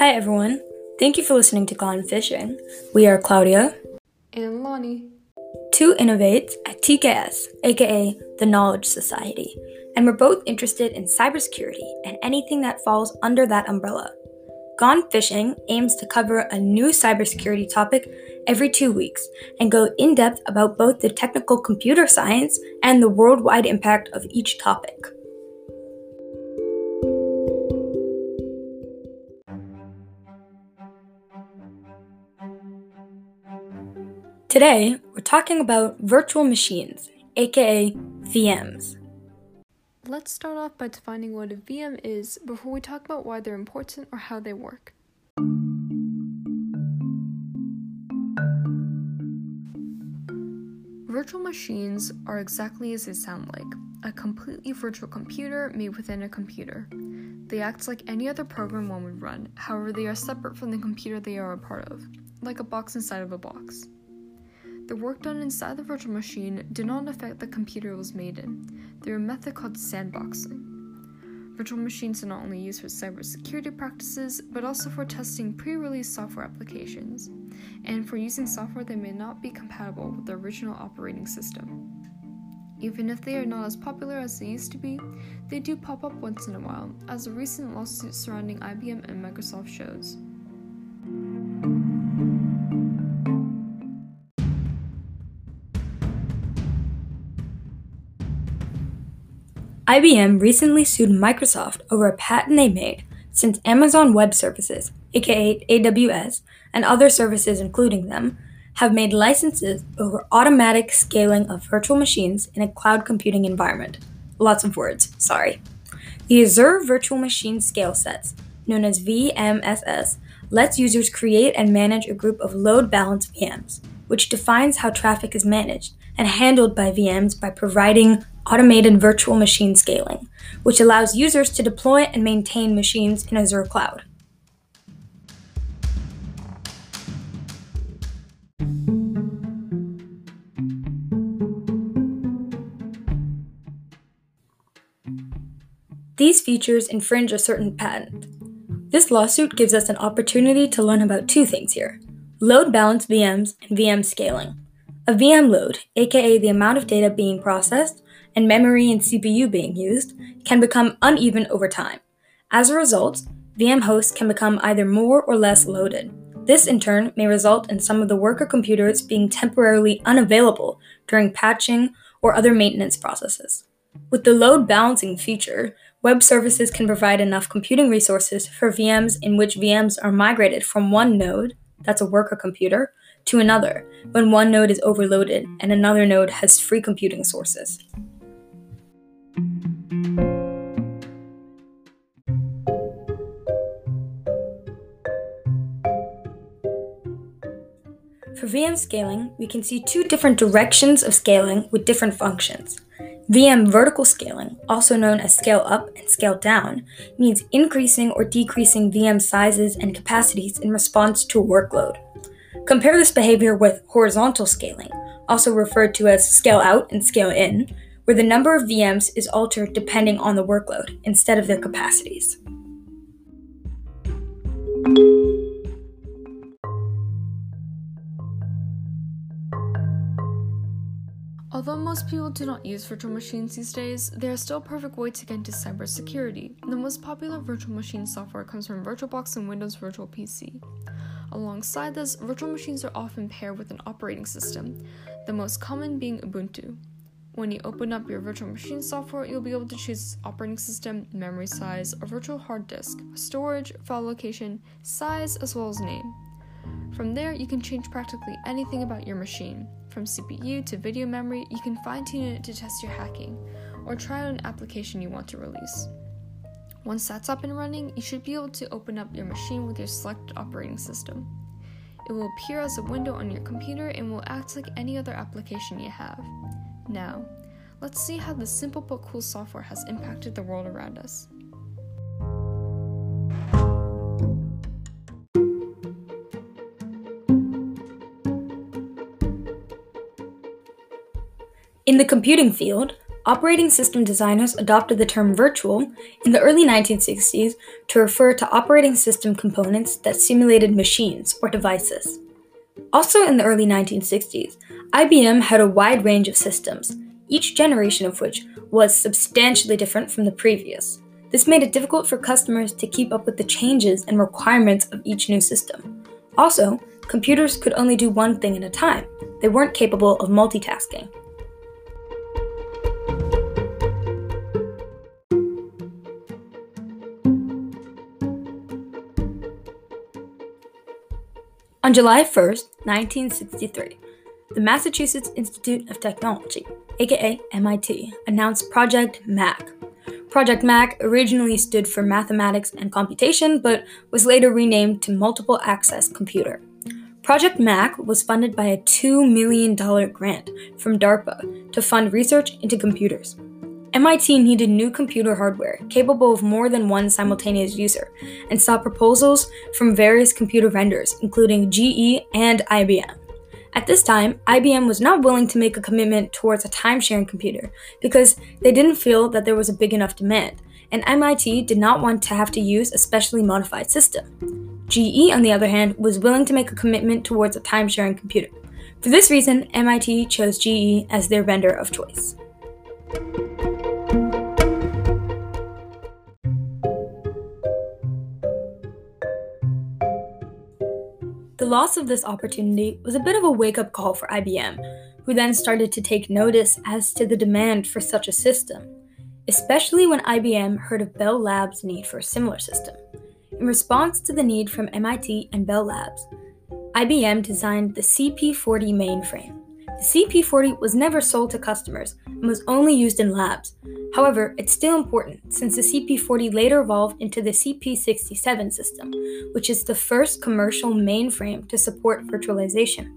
Hi, everyone. Thank you for listening to Gone Fishing. We are Claudia and Lonnie, two innovates at TKS, aka the Knowledge Society, and we're both interested in cybersecurity and anything that falls under that umbrella. Gone Fishing aims to cover a new cybersecurity topic every two weeks and go in depth about both the technical computer science and the worldwide impact of each topic. Today, we're talking about virtual machines, aka VMs. Let's start off by defining what a VM is before we talk about why they're important or how they work. Virtual machines are exactly as they sound like a completely virtual computer made within a computer. They act like any other program one would run, however, they are separate from the computer they are a part of, like a box inside of a box. The work done inside the virtual machine did not affect the computer it was made in through a method called sandboxing. Virtual machines are not only used for cybersecurity practices, but also for testing pre release software applications, and for using software that may not be compatible with the original operating system. Even if they are not as popular as they used to be, they do pop up once in a while, as a recent lawsuit surrounding IBM and Microsoft shows. IBM recently sued Microsoft over a patent they made since Amazon Web Services, aka AWS, and other services including them, have made licenses over automatic scaling of virtual machines in a cloud computing environment. Lots of words, sorry. The Azure Virtual Machine Scale Sets, known as VMSS, lets users create and manage a group of load balanced VMs, which defines how traffic is managed and handled by VMs by providing automated virtual machine scaling, which allows users to deploy and maintain machines in Azure Cloud. These features infringe a certain patent. This lawsuit gives us an opportunity to learn about two things here load balance VMs and VM scaling. A VM load, aka the amount of data being processed, and memory and CPU being used, can become uneven over time. As a result, VM hosts can become either more or less loaded. This in turn may result in some of the worker computers being temporarily unavailable during patching or other maintenance processes. With the load balancing feature, web services can provide enough computing resources for VMs in which VMs are migrated from one node, that's a worker computer, to another when one node is overloaded and another node has free computing sources. For VM scaling, we can see two different directions of scaling with different functions. VM vertical scaling, also known as scale up and scale down, means increasing or decreasing VM sizes and capacities in response to a workload. Compare this behavior with horizontal scaling, also referred to as scale out and scale in, where the number of VMs is altered depending on the workload instead of their capacities. Although most people do not use virtual machines these days, they are still a perfect way to get into cybersecurity. The most popular virtual machine software comes from VirtualBox and Windows Virtual PC. Alongside this, virtual machines are often paired with an operating system, the most common being Ubuntu. When you open up your virtual machine software, you'll be able to choose operating system, memory size, a virtual hard disk, storage, file location, size, as well as name. From there, you can change practically anything about your machine. From CPU to video memory, you can fine tune it to test your hacking or try out an application you want to release. Once that's up and running, you should be able to open up your machine with your selected operating system. It will appear as a window on your computer and will act like any other application you have. Now, let's see how this simple but cool software has impacted the world around us. In the computing field, operating system designers adopted the term virtual in the early 1960s to refer to operating system components that simulated machines or devices. Also in the early 1960s, IBM had a wide range of systems, each generation of which was substantially different from the previous. This made it difficult for customers to keep up with the changes and requirements of each new system. Also, computers could only do one thing at a time, they weren't capable of multitasking. On July 1, 1963, the Massachusetts Institute of Technology, aka MIT, announced Project MAC. Project MAC originally stood for Mathematics and Computation, but was later renamed to Multiple Access Computer. Project MAC was funded by a $2 million grant from DARPA to fund research into computers. MIT needed new computer hardware capable of more than one simultaneous user and saw proposals from various computer vendors, including GE and IBM. At this time, IBM was not willing to make a commitment towards a time sharing computer because they didn't feel that there was a big enough demand, and MIT did not want to have to use a specially modified system. GE, on the other hand, was willing to make a commitment towards a time sharing computer. For this reason, MIT chose GE as their vendor of choice. Loss of this opportunity was a bit of a wake up call for IBM, who then started to take notice as to the demand for such a system, especially when IBM heard of Bell Labs' need for a similar system. In response to the need from MIT and Bell Labs, IBM designed the CP40 mainframe. The CP40 was never sold to customers and was only used in labs, However, it's still important since the CP40 later evolved into the CP67 system, which is the first commercial mainframe to support virtualization.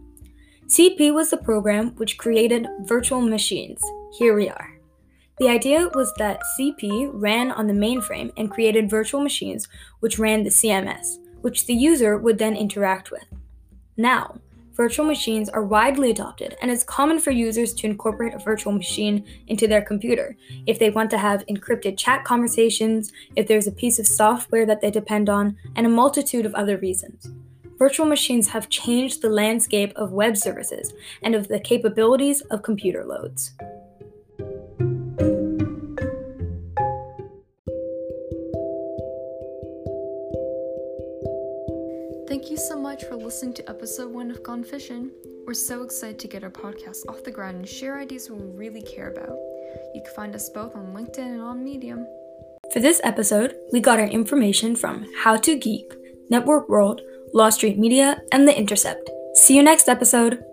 CP was the program which created virtual machines. Here we are. The idea was that CP ran on the mainframe and created virtual machines which ran the CMS, which the user would then interact with. Now, virtual machines are widely adopted, and it's common for users to incorporate a virtual machine into their computer if they want to have encrypted chat conversations, if there's a piece of software that they depend on, and a multitude of other reasons. Virtual machines have changed the landscape of web services and of the capabilities of computer loads. Thank you so much for listening to episode one of Gone Fishing. We're so excited to get our podcast off the ground and share ideas we really care about. You can find us both on LinkedIn and on Medium. For this episode, we got our information from How to Geek, Network World, Law Street Media, and The Intercept. See you next episode.